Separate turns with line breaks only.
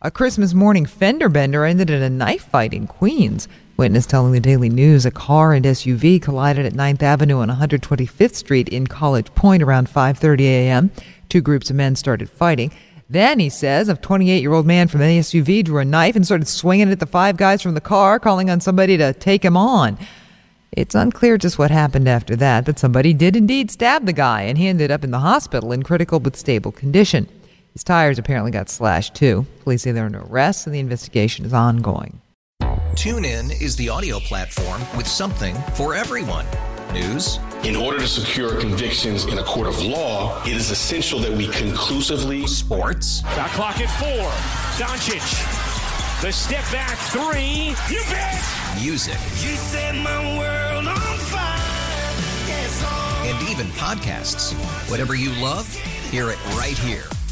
A Christmas morning fender bender ended in a knife fight in Queens. Witness telling the Daily News a car and SUV collided at 9th Avenue and 125th Street in College Point around 5:30 a.m. Two groups of men started fighting. Then, he says, a 28 year old man from the SUV drew a knife and started swinging it at the five guys from the car, calling on somebody to take him on. It's unclear just what happened after that, but somebody did indeed stab the guy, and he ended up in the hospital in critical but stable condition. His tires apparently got slashed too. Police say there are no arrests, and the investigation is ongoing.
TuneIn is the audio platform with something for everyone. News.
In order to secure convictions in a court of law, it is essential that we conclusively.
Sports.
Got clock at four. Doncic. The step back three. You bet.
Music.
You set my world on fire. Yes.
And even podcasts. Whatever you love, hear it right here